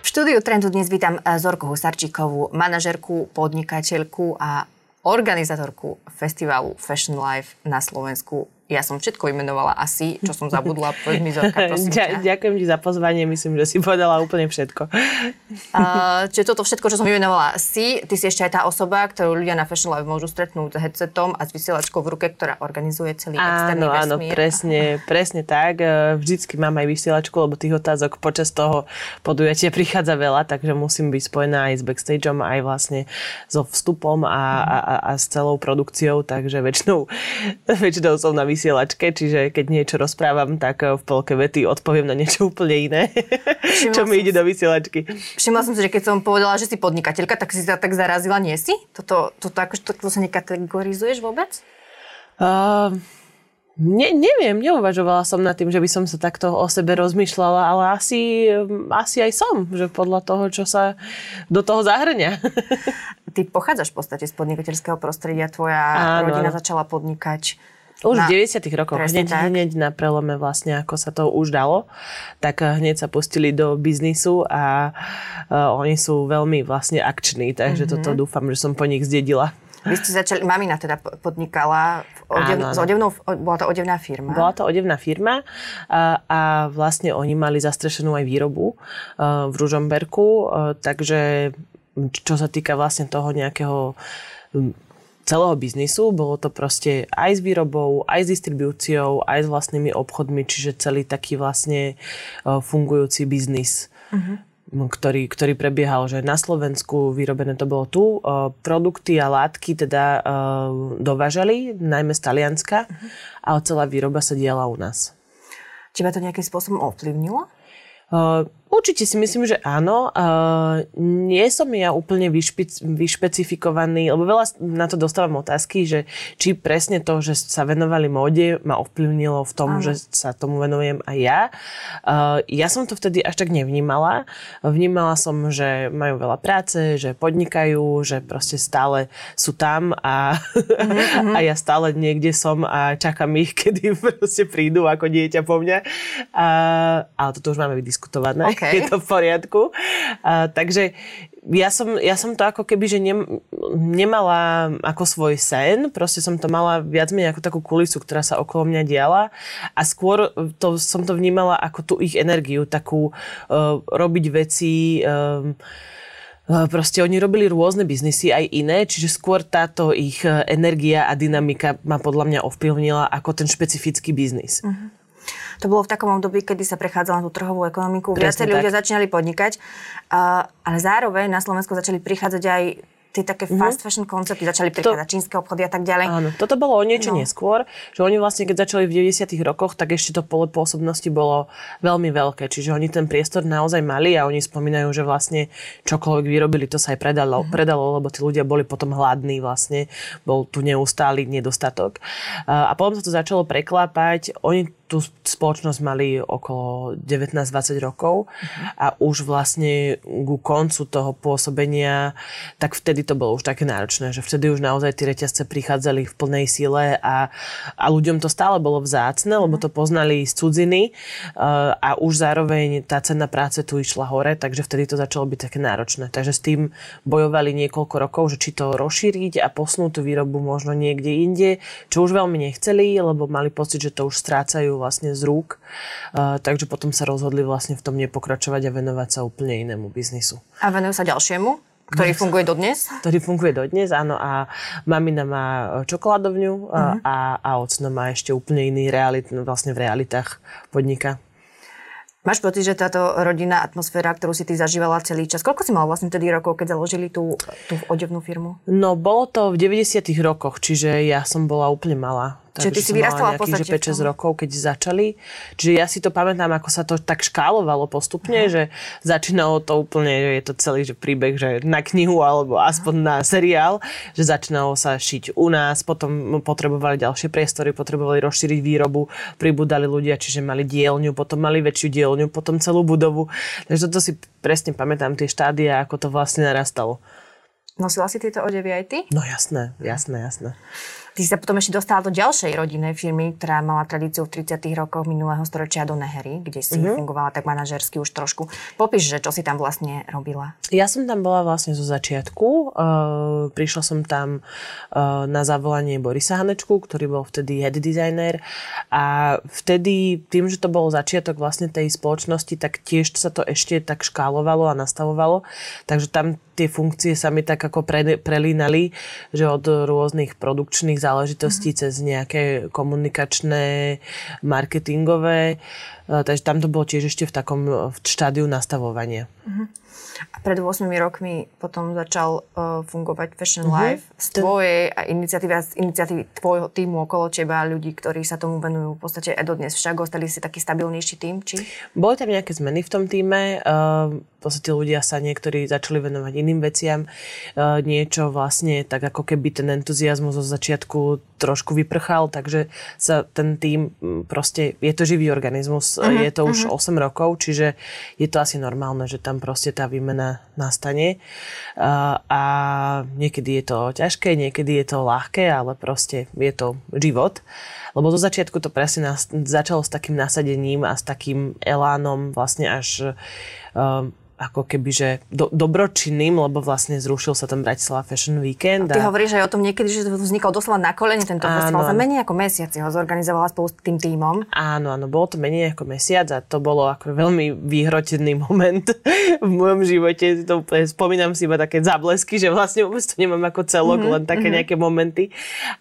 V štúdiu Trendu dnes vítam eh, Zorku Husarčíkovú, manažerku, podnikateľku a organizátorku festivalu Fashion Life na Slovensku ja som všetko imenovala asi, čo som zabudla. Povedz mi, Zorka, prosím ťa. Ďakujem ti za pozvanie, myslím, že si povedala úplne všetko. Uh, čiže toto všetko, čo som vymenovala si, ty si ešte aj tá osoba, ktorú ľudia na Fashion Live môžu stretnúť s headsetom a s vysielačkou v ruke, ktorá organizuje celý externý áno, vesmír. Áno, presne, presne tak. E, vždycky mám aj vysielačku, lebo tých otázok počas toho podujatia prichádza veľa, takže musím byť spojená aj s backstageom, aj vlastne so vstupom a, a, a, a s celou produkciou, takže väčšinou, väčšinou som na vysielačku vysielačke, čiže keď niečo rozprávam, tak eh, v polke vety odpoviem na niečo úplne iné, Všimla čo mi ide do vysielačky. Všimla som si, že keď som povedala, že si podnikateľka, tak si sa tak zarazila, nie si? Toto, toto akože to sa nekategorizuješ vôbec? Uh, ne, neviem, neuvažovala som nad tým, že by som sa takto o sebe rozmýšľala, ale asi, asi aj som, že podľa toho, čo sa do toho zahrňa. Ty pochádzaš v podstate z podnikateľského prostredia, tvoja áno, rodina začala podnikať už na, v 90 rokoch, hneď, hneď na prelome vlastne, ako sa to už dalo, tak eh, hneď sa pustili do biznisu a uh, oni sú veľmi vlastne akční, takže mm-hmm. toto dúfam, že som po nich zdedila. Vy ste začali, mamina teda podnikala v odev, áno, áno. S odevnou, bola to odevná firma? Bola to odevná firma a, a vlastne oni mali zastrešenú aj výrobu uh, v Ružomberku, uh, takže čo sa týka vlastne toho nejakého celého biznisu. Bolo to proste aj s výrobou, aj s distribúciou, aj s vlastnými obchodmi, čiže celý taký vlastne e, fungujúci biznis. Uh-huh ktorý, ktorý prebiehal, že na Slovensku vyrobené to bolo tu. E, produkty a látky teda e, dovážali, najmä z Talianska, uh-huh. ale celá výroba sa diala u nás. Teba to nejakým spôsobom ovplyvnilo? Uh, určite si myslím, že áno. Uh, nie som ja úplne vyšpic, vyšpecifikovaný, lebo veľa na to dostávam otázky, že či presne to, že sa venovali móde, ma ovplyvnilo v tom, áno. že sa tomu venujem aj ja. Uh, ja som to vtedy až tak nevnímala. Vnímala som, že majú veľa práce, že podnikajú, že proste stále sú tam a, mm-hmm. a ja stále niekde som a čakám ich, kedy proste prídu ako dieťa po mňa. Uh, ale toto už máme vydiskutovať okay. je to v poriadku. A, takže ja som, ja som to ako keby, že ne, nemala ako svoj sen, proste som to mala viac menej ako takú kulisu, ktorá sa okolo mňa diala a skôr to, som to vnímala ako tú ich energiu, takú uh, robiť veci... Uh, Proste oni robili rôzne biznisy, aj iné, čiže skôr táto ich energia a dynamika ma podľa mňa ovplyvnila ako ten špecifický biznis. Uh-huh. To bolo v takom období, kedy sa prechádzala na tú trhovú ekonomiku. Viacerí ľudia začínali podnikať, ale zároveň na Slovensku začali prichádzať aj tie také mm-hmm. fast fashion koncepty, začali prichádzať to, čínske obchody a tak ďalej. Áno, toto bolo o niečo no. neskôr, že oni vlastne, keď začali v 90 rokoch, tak ešte to pole pôsobnosti bolo veľmi veľké, čiže oni ten priestor naozaj mali a oni spomínajú, že vlastne čokoľvek vyrobili, to sa aj predalo, mm-hmm. predalo lebo tí ľudia boli potom hladní vlastne, bol tu neustály nedostatok. A potom sa to začalo preklápať, oni tú spoločnosť mali okolo 19-20 rokov a už vlastne ku koncu toho pôsobenia, tak vtedy to bolo už také náročné, že vtedy už naozaj tie reťazce prichádzali v plnej sile a, a ľuďom to stále bolo vzácne, lebo to poznali z cudziny uh, a už zároveň tá cena práce tu išla hore, takže vtedy to začalo byť také náročné. Takže s tým bojovali niekoľko rokov, že či to rozšíriť a posunúť tú výrobu možno niekde inde, čo už veľmi nechceli, lebo mali pocit, že to už strácajú vlastne z rúk. Takže potom sa rozhodli vlastne v tom nepokračovať a venovať sa úplne inému biznisu. A venujú sa ďalšiemu? Ktorý funguje dodnes? Ktorý funguje dodnes, áno. A mamina má čokoládovňu uh-huh. a, a ocno má ešte úplne iný realit, vlastne v realitách podnika. Máš pocit, že táto rodinná atmosféra, ktorú si ty zažívala celý čas, koľko si mal vlastne tedy rokov, keď založili tú, tú odevnú firmu? No, bolo to v 90 rokoch, čiže ja som bola úplne malá. Čiže ty si vyrastala v podstate 5-6 rokov, keď začali. Čiže ja si to pamätám, ako sa to tak škálovalo postupne, uh-huh. že začínalo to úplne, je to celý že príbeh, že na knihu alebo aspoň na seriál, že začínalo sa šiť u nás, potom potrebovali ďalšie priestory, potrebovali rozšíriť výrobu, pribudali ľudia, čiže mali dielňu, potom mali väčšiu dielňu, potom celú budovu. Takže toto si presne pamätám, tie štádia, ako to vlastne narastalo. Nosila si tieto odevy aj ty? No jasné, jasné, jasné. Ty Ty sa potom ešte dostala do ďalšej rodinnej firmy, ktorá mala tradíciu v 30. rokoch minulého storočia do Nehery, kde si mm-hmm. fungovala tak manažersky už trošku. Popíš, že čo si tam vlastne robila? Ja som tam bola vlastne zo začiatku. Uh, prišla som tam uh, na zavolanie Borisa Hanečku, ktorý bol vtedy head designer a vtedy tým, že to bol začiatok vlastne tej spoločnosti, tak tiež sa to ešte tak škálovalo a nastavovalo. Takže tam tie funkcie sa mi tak ako pre, prelínali, že od rôznych produkčných záležitostí mm-hmm. cez nejaké komunikačné, marketingové. E, takže tam to bolo tiež ešte v takom v štádiu nastavovania. Mm-hmm. A pred 8 rokmi potom začal uh, fungovať Fashion uh-huh. Life z tvojej a iniciatívy, z iniciatívy tvojho týmu okolo teba, ľudí, ktorí sa tomu venujú v podstate aj dodnes však, ostali si taký stabilnejší tým, či? Boli tam nejaké zmeny v tom týme. Uh, v podstate ľudia sa niektorí začali venovať iným veciam. Uh, niečo vlastne tak ako keby ten entuziasmus zo začiatku trošku vyprchal, takže sa ten tým proste, je to živý organizmus, uh-huh, je to už uh-huh. 8 rokov, čiže je to asi normálne, že tam proste tá výmena nastane. A, a niekedy je to ťažké, niekedy je to ľahké, ale proste je to život. Lebo zo začiatku to presne nás, začalo s takým nasadením a s takým elánom vlastne až um, ako keby, že do, dobročinným, lebo vlastne zrušil sa ten Bratislava Fashion Weekend. A ty a... hovoríš aj o tom niekedy, že vznikol doslova na kolene tento áno, festival. Za menej ako mesiac ho zorganizovala spolu s tým týmom. Áno, áno, bolo to menej ako mesiac a to bolo ako veľmi vyhrotený moment v mojom živote. To spomínam si iba také zablesky, že vlastne vôbec to nemám ako celok, mm-hmm, len také mm-hmm. nejaké momenty.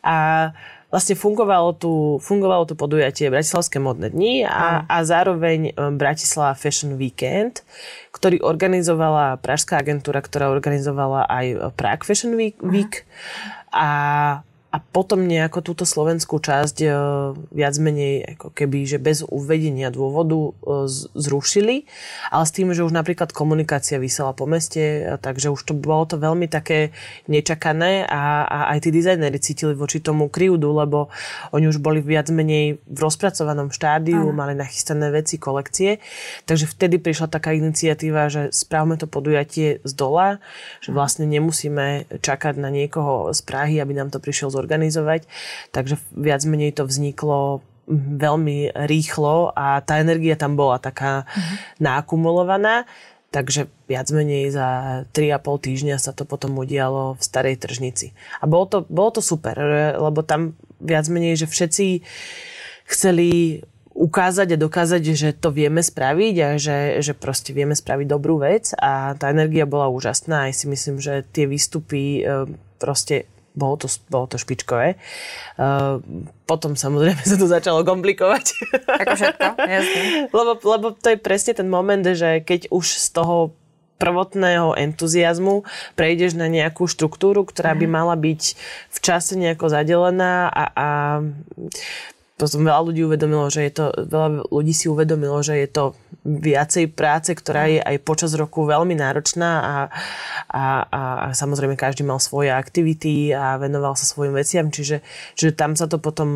A vlastne fungovalo tu, fungovalo tu podujatie Bratislavské modné dni a, a zároveň um, Bratislava Fashion Weekend, ktorý organizovala pražská agentúra, ktorá organizovala aj Prague Fashion Week. Week. A a potom nejako túto slovenskú časť e, viac menej ako keby, že bez uvedenia dôvodu e, zrušili, ale s tým, že už napríklad komunikácia vysela po meste, takže už to bolo to veľmi také nečakané a, a aj tí dizajneri cítili voči tomu krivdu, lebo oni už boli viac menej v rozpracovanom štádiu, Aha. mali nachystané veci, kolekcie, takže vtedy prišla taká iniciatíva, že správme to podujatie z dola, že vlastne nemusíme čakať na niekoho z Prahy, aby nám to prišiel z zorganizovať. Takže viac menej to vzniklo veľmi rýchlo a tá energia tam bola taká mm-hmm. naakumulovaná. Takže viac menej za 3,5 týždňa sa to potom udialo v starej tržnici. A bolo to, bolo to super, lebo tam viac menej, že všetci chceli ukázať a dokázať, že to vieme spraviť a že, že proste vieme spraviť dobrú vec a tá energia bola úžasná. Aj si myslím, že tie výstupy e, proste bolo to, bolo to špičkové. Uh, potom samozrejme sa to začalo komplikovať. Ako všetko, jasne. lebo, lebo to je presne ten moment, že keď už z toho prvotného entuziasmu prejdeš na nejakú štruktúru, ktorá by mhm. mala byť v čase nejako zadelená a, a potom veľa ľudí uvedomilo, že je to, veľa ľudí si uvedomilo, že je to viacej práce, ktorá je aj počas roku veľmi náročná a, a, a, a samozrejme každý mal svoje aktivity a venoval sa svojim veciam, čiže, čiže tam sa to potom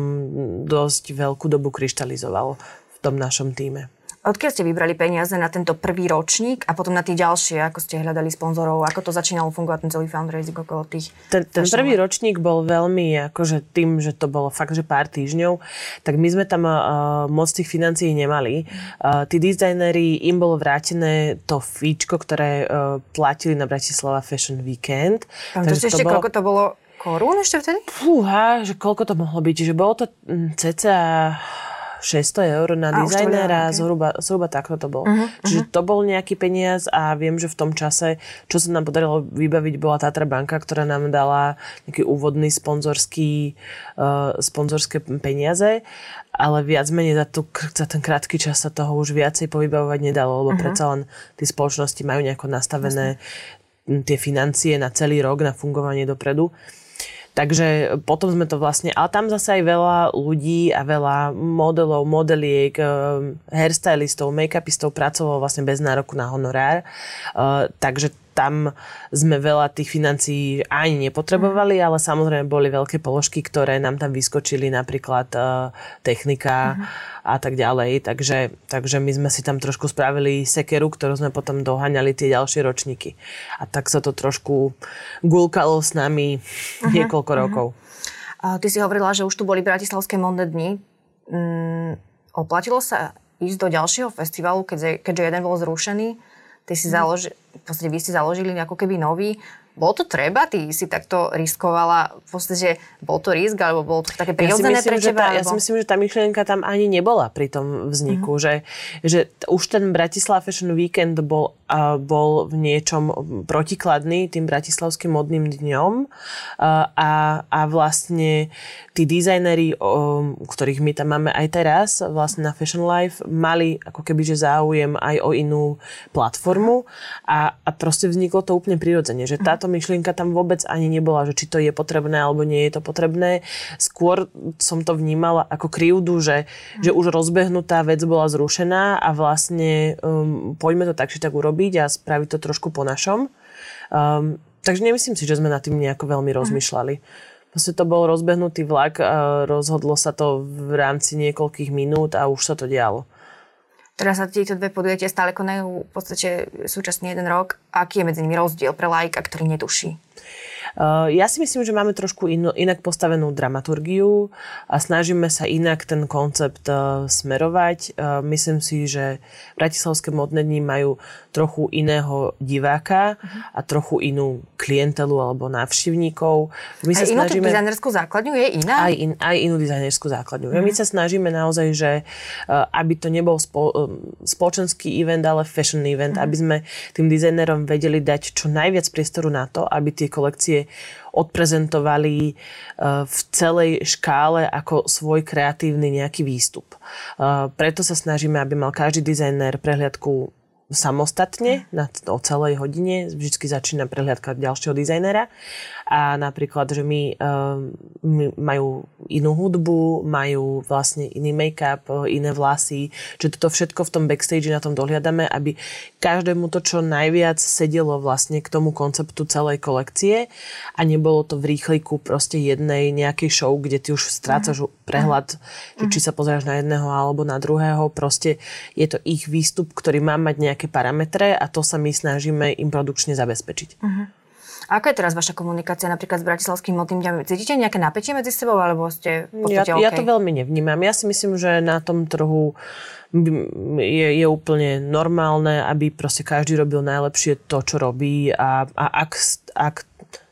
dosť veľkú dobu kryštalizovalo v tom našom týme. Odkiaľ ste vybrali peniaze na tento prvý ročník a potom na tie ďalšie, ako ste hľadali sponzorov, ako to začínalo fungovať ten celý fundraising okolo tých? Ten, ten prvý ročník bol veľmi, akože tým, že to bolo fakt, že pár týždňov, tak my sme tam uh, moc tých financií nemali. Uh, tí dizajneri, im bolo vrátené to fíčko, ktoré uh, platili na Bratislava Fashion Weekend. Tam to ešte, bolo... koľko to bolo korún ešte vtedy? Fúha, že koľko to mohlo byť, že bolo to mm, cca 600 eur na a dizajnera, okay. zhruba, zhruba takto to bolo. Uh-huh, Čiže uh-huh. to bol nejaký peniaz a viem, že v tom čase, čo sa nám podarilo vybaviť, bola Tatra banka, ktorá nám dala nejaký úvodný sponzorský, uh, sponzorské peniaze, ale viac menej za, tu, za ten krátky čas sa toho už viacej povybavovať nedalo, lebo uh-huh. predsa len tie spoločnosti majú nejako nastavené Jasne. tie financie na celý rok, na fungovanie dopredu. Takže potom sme to vlastne, ale tam zase aj veľa ľudí a veľa modelov, modeliek, eh, hairstylistov, make-upistov pracovalo vlastne bez nároku na honorár. Eh, takže tam sme veľa tých financií ani nepotrebovali, ale samozrejme boli veľké položky, ktoré nám tam vyskočili, napríklad uh, technika uh-huh. a tak ďalej. Takže, takže my sme si tam trošku spravili sekeru, ktorú sme potom doháňali tie ďalšie ročníky. A tak sa to trošku gulkalo s nami uh-huh. niekoľko uh-huh. rokov. Ty si hovorila, že už tu boli Bratislavské modné dni. Mm, oplatilo sa ísť do ďalšieho festivalu, keďže, keďže jeden bol zrušený? Ty si mm. založi, v podstate vy ste založili ako keby nový. Bolo to treba? Ty si takto riskovala, v podstate bol to risk, alebo bolo to také prirodzené ja myslím, pre teba? Tá, alebo... Ja si myslím, že tá myšlienka tam ani nebola pri tom vzniku, mm-hmm. že, že už ten Bratislava Fashion Weekend bol bol v niečom protikladný tým bratislavským modným dňom a, a vlastne tí dizajneri, ktorých my tam máme aj teraz, vlastne na Fashion Life, mali ako keby že záujem aj o inú platformu a, a proste vzniklo to úplne prirodzene, že táto myšlienka tam vôbec ani nebola, že či to je potrebné alebo nie je to potrebné. Skôr som to vnímala ako krivdu, že, že už rozbehnutá vec bola zrušená a vlastne um, poďme to tak či tak urobiť a spraviť to trošku po našom. Um, takže nemyslím si, že sme nad tým nejako veľmi mhm. rozmýšľali. Proste to bol rozbehnutý vlak, rozhodlo sa to v rámci niekoľkých minút a už sa to dialo. Teraz sa tieto dve podujatia stále konajú v podstate súčasne jeden rok. Aký je medzi nimi rozdiel pre lajka, ktorý netuší? Eh, ja si myslím, že máme trošku ino, inak postavenú dramaturgiu a snažíme sa inak ten koncept eh, smerovať. Eh, myslím si, že Bratislavské modné dni majú trochu iného diváka uh-huh. a trochu inú klientelu alebo návštevníkov. My aj sa inú snažíme... dizajnerskú základňu je iná? Aj, in, aj inú dizajnerskú základňu. Uh-huh. My sa snažíme naozaj, že aby to nebol spo, spoločenský event, ale fashion event, uh-huh. aby sme tým dizajnerom vedeli dať čo najviac priestoru na to, aby tie kolekcie odprezentovali e, v celej škále ako svoj kreatívny nejaký výstup. E, preto sa snažíme, aby mal každý dizajner prehliadku samostatne na, o celej hodine. Vždycky začína prehliadka ďalšieho dizajnera a napríklad, že my, um, my majú inú hudbu, majú vlastne iný make-up, iné vlasy, že toto všetko v tom backstage na tom dohľadáme, aby každému to čo najviac sedelo vlastne k tomu konceptu celej kolekcie a nebolo to v rýchliku proste jednej nejakej show, kde ty už strácaš uh-huh. prehľad, uh-huh. či sa pozeráš na jedného alebo na druhého. Proste je to ich výstup, ktorý má mať nejaké parametre a to sa my snažíme im produkčne zabezpečiť. Uh-huh. A aká je teraz vaša komunikácia napríklad s Bratislavským modným dňom? Cítite nejaké napätie medzi sebou, alebo ste v ja, okay? ja to veľmi nevnímam. Ja si myslím, že na tom trhu je, je úplne normálne, aby proste každý robil najlepšie to, čo robí a, a ak, ak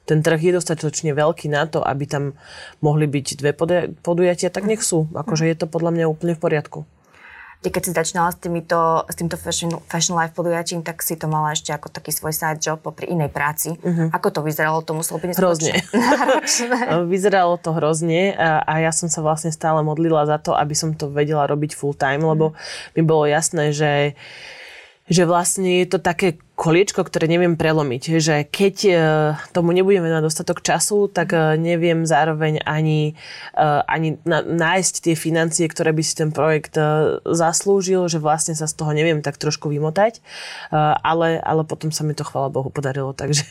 ten trh je dostatočne veľký na to, aby tam mohli byť dve podujatia, tak nech sú. Akože je to podľa mňa úplne v poriadku. Ty keď si začínala s, týmito, s týmto fashion, fashion life podujatím, tak si to mala ešte ako taký svoj side job popri inej práci. Uh-huh. Ako to vyzeralo? To muselo byť Hrozne. vyzeralo to hrozne a, a ja som sa vlastne stále modlila za to, aby som to vedela robiť full time, lebo mi bolo jasné, že že vlastne je to také koliečko, ktoré neviem prelomiť. Že keď e, tomu nebudeme na dostatok času, tak e, neviem zároveň ani, e, ani nájsť tie financie, ktoré by si ten projekt zaslúžil, že vlastne sa z toho neviem tak trošku vymotať. Ale, ale potom sa mi to, chvala Bohu, podarilo. Takže,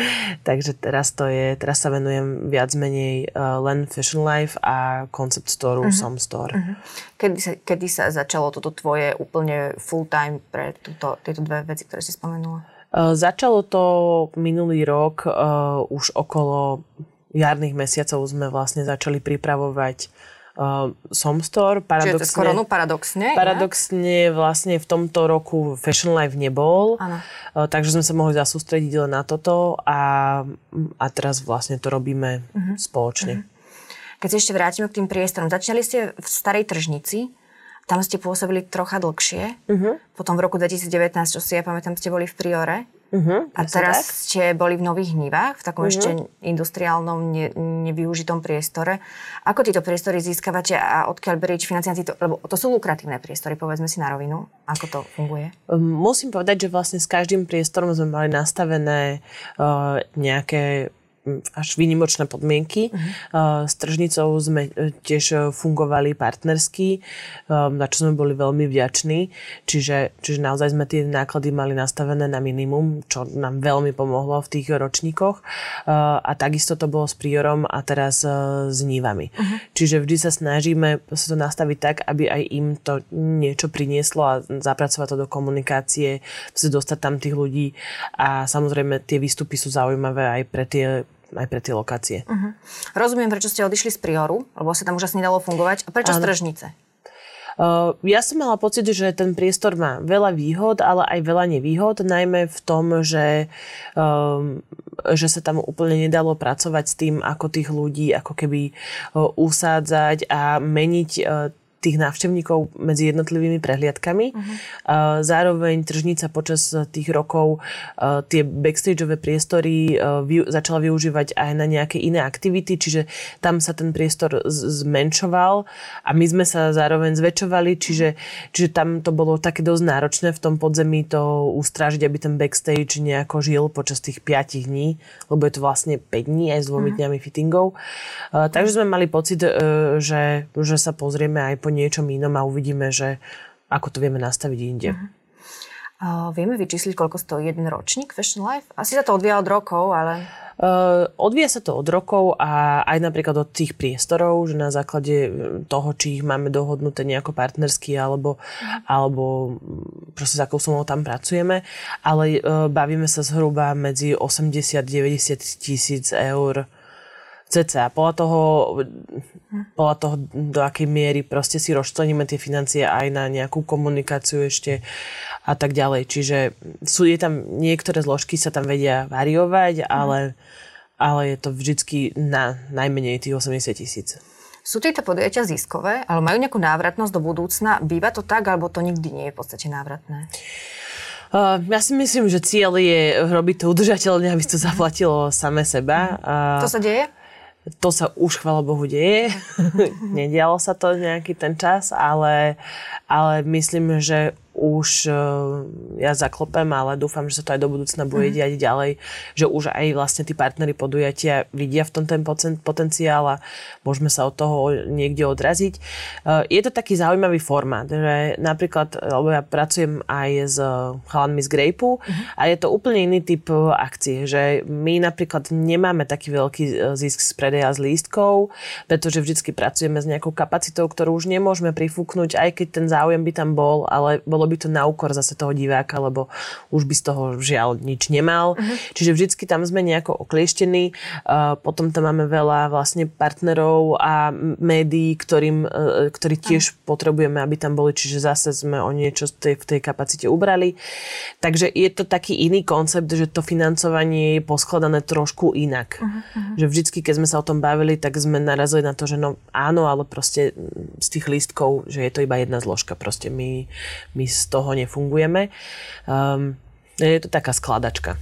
takže teraz, to je, teraz sa venujem viac menej len Fashion Life a Concept Store, uh-huh. Som Store. Uh-huh. Kedy, sa, kedy sa začalo toto tvoje úplne full time pre túto, tieto dve veci, ktoré si spomenula? Eh, začalo to minulý rok, uh, už okolo jarných mesiacov sme vlastne začali pripravovať uh, Somstore. Paradoxne, Čiže skoro no paradoxne. Paradoxne vlastne v tomto roku Fashion Life nebol, uh, takže sme sa mohli zasústrediť len na toto a, a teraz vlastne to robíme uh-huh. spoločne. Uh-huh. Keď sa ešte vrátime k tým priestorom, začali ste v starej tržnici, tam ste pôsobili trocha dlhšie. Uh-huh. Potom v roku 2019, čo si ja pamätám, ste boli v Priore. Uh-huh, a teraz tak. ste boli v Nových Hnivách, v takom uh-huh. ešte industriálnom, ne, nevyužitom priestore. Ako tieto priestory získavate a odkiaľ beriete financie? Lebo to sú lukratívne priestory, povedzme si na rovinu. Ako to funguje? Ehm, musím povedať, že vlastne s každým priestorom sme mali nastavené uh, nejaké až výnimočné podmienky. Uh-huh. S tržnicou sme e, tiež e, fungovali partnersky, na čo sme boli veľmi vďační. Čiže, čiže naozaj sme tie náklady mali nastavené na minimum, čo nám veľmi pomohlo v tých ročníkoch. A takisto to bolo s Priorom a teraz s Nívami. Uh-huh. Čiže vždy sa snažíme sa to nastaviť tak, aby aj im to niečo prinieslo a zapracovať to do komunikácie, dostať tam tých ľudí a samozrejme tie výstupy sú zaujímavé aj pre tie aj pre tie lokácie. Uh-huh. Rozumiem, prečo ste odišli z Prioru, lebo sa tam už asi nedalo fungovať. A prečo z Tržnice? Uh, ja som mala pocit, že ten priestor má veľa výhod, ale aj veľa nevýhod, najmä v tom, že, um, že sa tam úplne nedalo pracovať s tým, ako tých ľudí ako keby uh, usádzať a meniť uh, tých návštevníkov medzi jednotlivými prehliadkami. Uh-huh. Zároveň tržnica počas tých rokov tie backstageové priestory začala využívať aj na nejaké iné aktivity, čiže tam sa ten priestor zmenšoval a my sme sa zároveň zväčšovali, čiže, čiže tam to bolo také dosť náročné v tom podzemí to ustrážiť, aby ten backstage nejako žil počas tých 5 dní, lebo je to vlastne 5 dní aj s dvomi uh-huh. dňami fittingov. Takže sme mali pocit, že, že sa pozrieme aj po niečom inom a uvidíme, že ako to vieme nastaviť inde. Uh-huh. Uh, vieme vyčísliť, koľko stojí jeden ročník Fashion Life? Asi sa to odvíja od rokov, ale... Uh, odvíja sa to od rokov a aj napríklad od tých priestorov, že na základe toho, či ich máme dohodnuté nejako partnersky alebo, uh-huh. alebo proste s akou sumou tam pracujeme, ale uh, bavíme sa zhruba medzi 80-90 tisíc eur cca. Podľa toho, podľa toho, do akej miery proste si rozčleníme tie financie aj na nejakú komunikáciu ešte a tak ďalej. Čiže sú, je tam, niektoré zložky sa tam vedia variovať, ale, ale je to vždycky na najmenej tých 80 tisíc. Sú tieto podujatia ziskové, ale majú nejakú návratnosť do budúcna? Býva to tak, alebo to nikdy nie je v podstate návratné? Uh, ja si myslím, že cieľ je robiť to udržateľne, aby to zaplatilo same seba. Uh, to sa deje? To sa už, chvala Bohu, deje. Nedialo sa to nejaký ten čas, ale, ale myslím, že už e, ja zaklopem, ale dúfam, že sa to aj do budúcna bude mm. diať ďalej, že už aj vlastne tí partnery podujatia vidia v tom ten potenciál a môžeme sa od toho niekde odraziť. E, je to taký zaujímavý formát, že napríklad, lebo ja pracujem aj s chalanmi z Grape mm. a je to úplne iný typ akcie, že my napríklad nemáme taký veľký zisk z predaja z lístkov, pretože vždy pracujeme s nejakou kapacitou, ktorú už nemôžeme prifúknuť, aj keď ten záujem by tam bol, ale bolo by to na úkor zase toho diváka, lebo už by z toho žiaľ nič nemal. Uh-huh. Čiže vždycky tam sme nejako oklieštení. Uh, potom tam máme veľa vlastne partnerov a médií, ktorým, uh, ktorí tiež uh-huh. potrebujeme, aby tam boli, čiže zase sme o niečo v tej, v tej kapacite ubrali. Takže je to taký iný koncept, že to financovanie je poskladané trošku inak. Uh-huh. Že vždycky, keď sme sa o tom bavili, tak sme narazili na to, že no áno, ale proste z tých lístkov, že je to iba jedna zložka. Proste my, my z toho nefungujeme. Um, je to taká skladačka.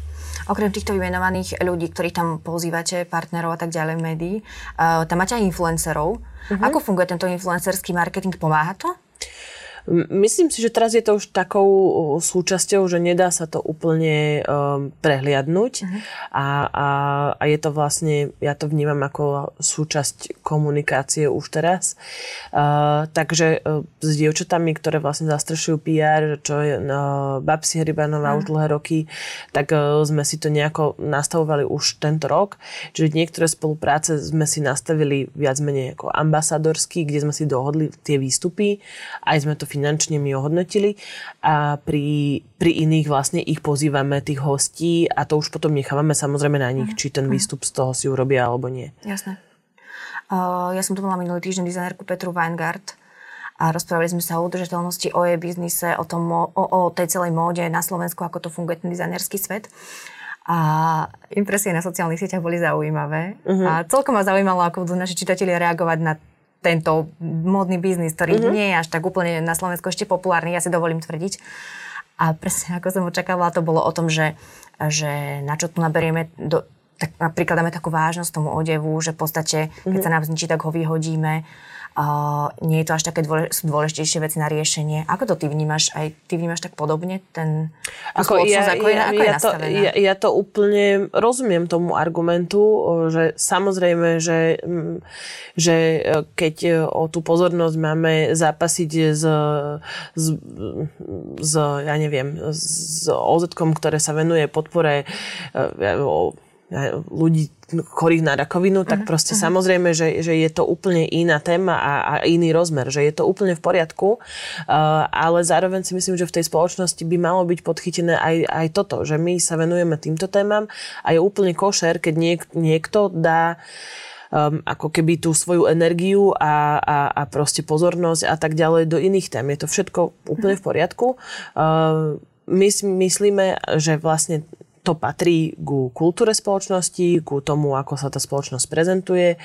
Okrem týchto vymenovaných ľudí, ktorí tam pozývate, partnerov a tak ďalej médií, uh, tam máte aj influencerov. Uh-huh. Ako funguje tento influencerský marketing? Pomáha to? Myslím si, že teraz je to už takou súčasťou, že nedá sa to úplne um, prehliadnúť uh-huh. a, a, a je to vlastne, ja to vnímam ako súčasť komunikácie už teraz. Uh, takže uh, s dievčatami, ktoré vlastne zastrešujú PR, čo je uh, Babsi Hrybanová uh-huh. už dlhé roky, tak uh, sme si to nejako nastavovali už tento rok. Čiže niektoré spolupráce sme si nastavili viac menej ako ambasadorský, kde sme si dohodli tie výstupy. Aj sme to finančne mi ohodnotili a pri, pri iných vlastne ich pozývame, tých hostí a to už potom nechávame samozrejme na nich, uh-huh. či ten mhm. výstup z toho si urobia alebo nie. Jasné. Uh, ja som tu mala minulý týždeň dizajnerku Petru Weingart a rozprávali sme sa o udržateľnosti, o jej biznise, o, tom, o, o tej celej móde na Slovensku, ako to funguje ten dizajnerský svet. A impresie na sociálnych sieťach boli zaujímavé. Uh-huh. A celkom ma zaujímalo, ako budú naši čitatelia reagovať na tento módny biznis, ktorý mm-hmm. nie je až tak úplne na Slovensku ešte populárny, ja si dovolím tvrdiť. A presne ako som očakávala, to bolo o tom, že, že na čo tu naberieme do, tak prikladáme takú vážnosť tomu odevu, že v podstate, keď mm-hmm. sa nám zničí, tak ho vyhodíme Uh, nie je to až také dôle, sú dôležitejšie veci na riešenie. Ako to ty vnímaš? Aj ty vnímaš tak podobne ten ako ja, ako, je, ako ja, je to, ja, ja to úplne rozumiem tomu argumentu, že samozrejme, že, že e, keď e, o tú pozornosť máme zápasiť s, s, s ja neviem, s OZ, ktoré sa venuje podpore e, ľudí chorých na rakovinu, tak uh-huh, proste uh-huh. samozrejme, že, že je to úplne iná téma a, a iný rozmer, že je to úplne v poriadku, uh, ale zároveň si myslím, že v tej spoločnosti by malo byť podchytené aj, aj toto, že my sa venujeme týmto témam a je úplne košer, keď niek, niekto dá um, ako keby tú svoju energiu a, a, a proste pozornosť a tak ďalej do iných tém. Je to všetko úplne v poriadku. Uh, my si myslíme, že vlastne to patrí ku kultúre spoločnosti, ku tomu, ako sa tá spoločnosť prezentuje.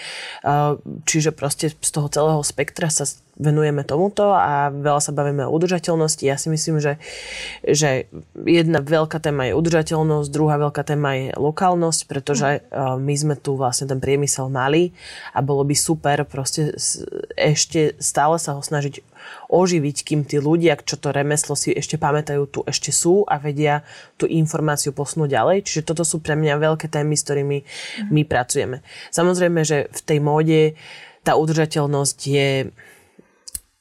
Čiže proste z toho celého spektra sa venujeme tomuto a veľa sa bavíme o udržateľnosti. Ja si myslím, že, že jedna veľká téma je udržateľnosť, druhá veľká téma je lokálnosť, pretože my sme tu vlastne ten priemysel mali a bolo by super proste ešte stále sa ho snažiť oživiť, kým tí ľudia, čo to remeslo si ešte pamätajú, tu ešte sú a vedia tú informáciu posunúť ďalej. Čiže toto sú pre mňa veľké témy, s ktorými my pracujeme. Samozrejme, že v tej móde tá udržateľnosť je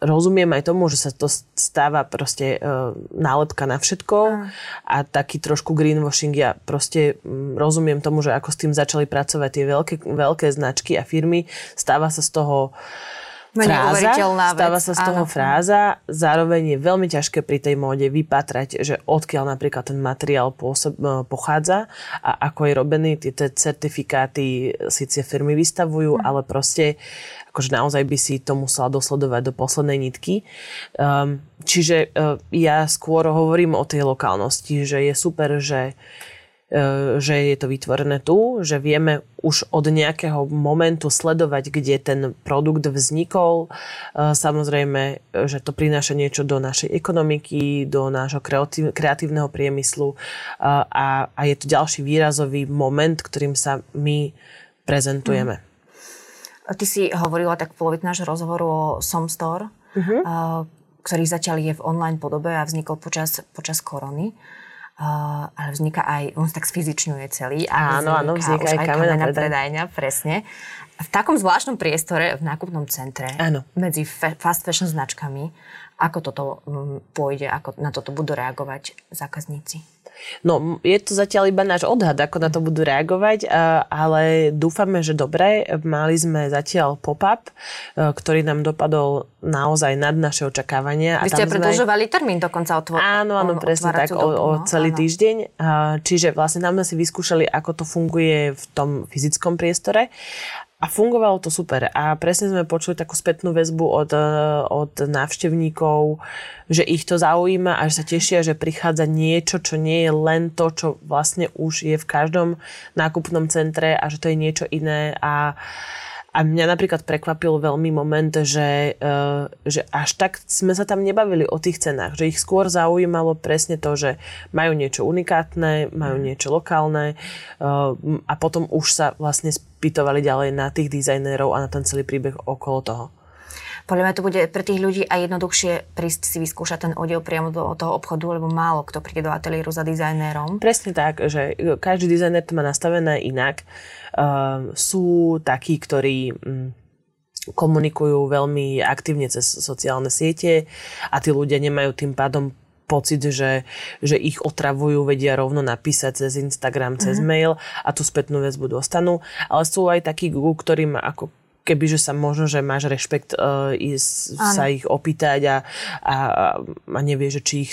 rozumiem aj tomu, že sa to stáva proste e, nálepka na všetko a. a taký trošku greenwashing. Ja proste m, rozumiem tomu, že ako s tým začali pracovať tie veľké, veľké značky a firmy. Stáva sa z toho fráza, stáva sa z toho áno. fráza, zároveň je veľmi ťažké pri tej móde vypatrať, že odkiaľ napríklad ten materiál pôsob, e, pochádza a ako je robený, tie certifikáty síce firmy vystavujú, mm. ale proste akože naozaj by si to musela dosledovať do poslednej nitky. Um, čiže uh, ja skôr hovorím o tej lokálnosti, že je super, že E, že je to vytvorené tu, že vieme už od nejakého momentu sledovať, kde ten produkt vznikol. E, samozrejme, že to prináša niečo do našej ekonomiky, do nášho kreatívneho priemyslu e, a, a je to ďalší výrazový moment, ktorým sa my prezentujeme. Mm. Ty si hovorila tak v polovici nášho rozhovoru o Somstore, mm-hmm. ktorý začal je v online podobe a vznikol počas, počas korony. Uh, ale vzniká aj, on tak sfyzičňuje celý. A áno, áno, vzniká aj kamená predajňa. Presne. V takom zvláštnom priestore v nákupnom centre áno. medzi fa- fast fashion značkami, ako toto um, pôjde, ako na toto budú reagovať zákazníci? No, je to zatiaľ iba náš odhad, ako na to budú reagovať, ale dúfame, že dobre. Mali sme zatiaľ pop-up, e, ktorý nám dopadol naozaj nad naše očakávania. Vy ste predlžovali sme... termín dokonca otvor... Áno, áno, presne tak, o, o no, celý áno. týždeň. Čiže vlastne nám sme si vyskúšali, ako to funguje v tom fyzickom priestore a fungovalo to super. A presne sme počuli takú spätnú väzbu od, e, od návštevníkov, že ich to zaujíma a že sa tešia, že prichádza niečo, čo nie je len to, čo vlastne už je v každom nákupnom centre a že to je niečo iné. A, a mňa napríklad prekvapil veľmi moment, že, uh, že až tak sme sa tam nebavili o tých cenách. Že ich skôr zaujímalo presne to, že majú niečo unikátne, majú mm. niečo lokálne uh, a potom už sa vlastne spýtovali ďalej na tých dizajnérov a na ten celý príbeh okolo toho. Podľa mňa to bude pre tých ľudí aj jednoduchšie prísť si vyskúšať ten odev priamo do toho obchodu, lebo málo kto príde do ateliéru za dizajnérom. Presne tak, že každý dizajner to má nastavené inak. Uh, sú takí, ktorí um, komunikujú veľmi aktívne cez sociálne siete a tí ľudia nemajú tým pádom pocit, že, že ich otravujú, vedia rovno napísať cez Instagram, cez mm-hmm. mail a tú spätnú väzbu dostanú. Ale sú aj takí, ktorým ako kebyže sa možno, že máš rešpekt uh, ísť, sa ich opýtať a, a, a nevie, že či ich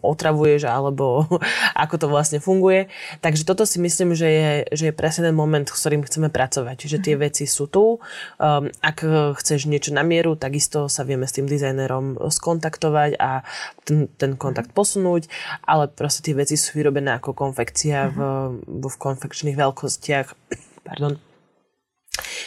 otravuješ alebo ako to vlastne funguje. Takže toto si myslím, že je, že je presne ten moment, s ktorým chceme pracovať. Čiže tie mhm. veci sú tu. Um, ak chceš niečo na mieru, takisto sa vieme s tým dizajnerom skontaktovať a ten, ten kontakt mhm. posunúť, ale proste tie veci sú vyrobené ako konfekcia v, v konfekčných veľkostiach. Pardon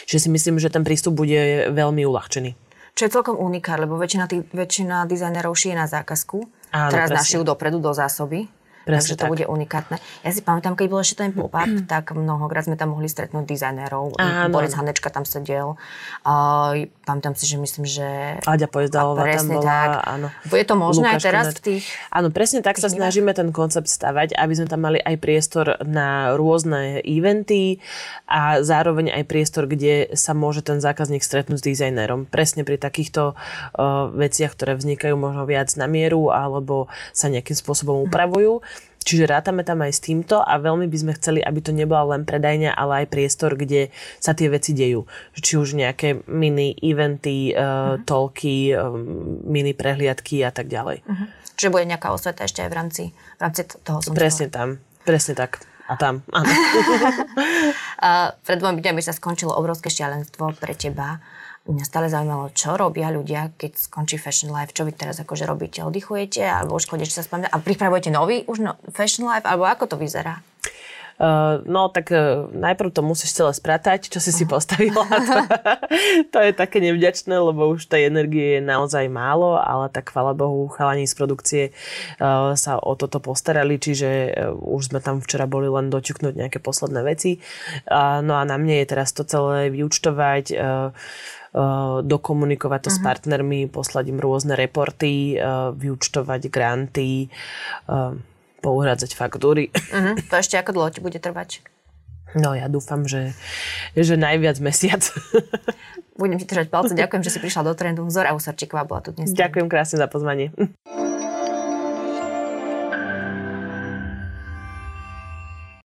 že si myslím, že ten prístup bude veľmi uľahčený. Čo je celkom unikát, lebo väčšina, tých, väčšina dizajnerov šije na zákazku. Áno, Teraz presne. dopredu do zásoby. Presne takže to tak. bude unikátne. Ja si pamätám, keď bol ešte ten pop-up, tak mnohokrát sme tam mohli stretnúť dizajnérov. Áno. Boris Hanečka tam sedel. Uh, pamätám si, že myslím, že... Aďa Pojezdalová tam bola. Tak. Áno. Je to možné Lukáš aj teraz v tých... Áno, presne tak sa snažíme ten koncept stavať, aby sme tam mali aj priestor na rôzne eventy a zároveň aj priestor, kde sa môže ten zákazník stretnúť s dizajnérom. Presne pri takýchto uh, veciach, ktoré vznikajú možno viac na mieru alebo sa nejakým spôsobom upravujú. Čiže rátame tam aj s týmto a veľmi by sme chceli, aby to nebola len predajňa, ale aj priestor, kde sa tie veci dejú. Či už nejaké mini eventy, uh, uh-huh. talky, um, mini prehliadky a tak ďalej. Uh-huh. Čiže bude nejaká osveta ešte aj v rámci, v rámci toho som Presne tam, presne tak. A tam, áno. pred dvomi dňami sa skončilo obrovské šialenstvo pre teba mňa stále zaujímalo, čo robia ľudia, keď skončí Fashion Life, čo vy teraz akože robíte, oddychujete, alebo už konečne sa spomínate a pripravujete nový už no, Fashion Life, alebo ako to vyzerá? Uh, no tak uh, najprv to musíš celé spratať, čo si uh-huh. si postavila. To, to je také nevďačné, lebo už tej energie je naozaj málo, ale tak chvala Bohu, chalani z produkcie uh, sa o toto postarali, čiže uh, už sme tam včera boli len doťuknúť nejaké posledné veci. Uh, no a na mne je teraz to celé vyučtovať, uh, dokomunikovať to uh-huh. s mhm. partnermi, poslať im rôzne reporty, vyučtovať granty, pouhradzať faktúry. Uh-huh. To ešte ako dlho ti bude trvať? No ja dúfam, že, že najviac mesiac. Budem ti držať palce. Ďakujem, že si prišla do trendu. Zora Usarčíková bola tu dnes. Ďakujem krásne za pozvanie.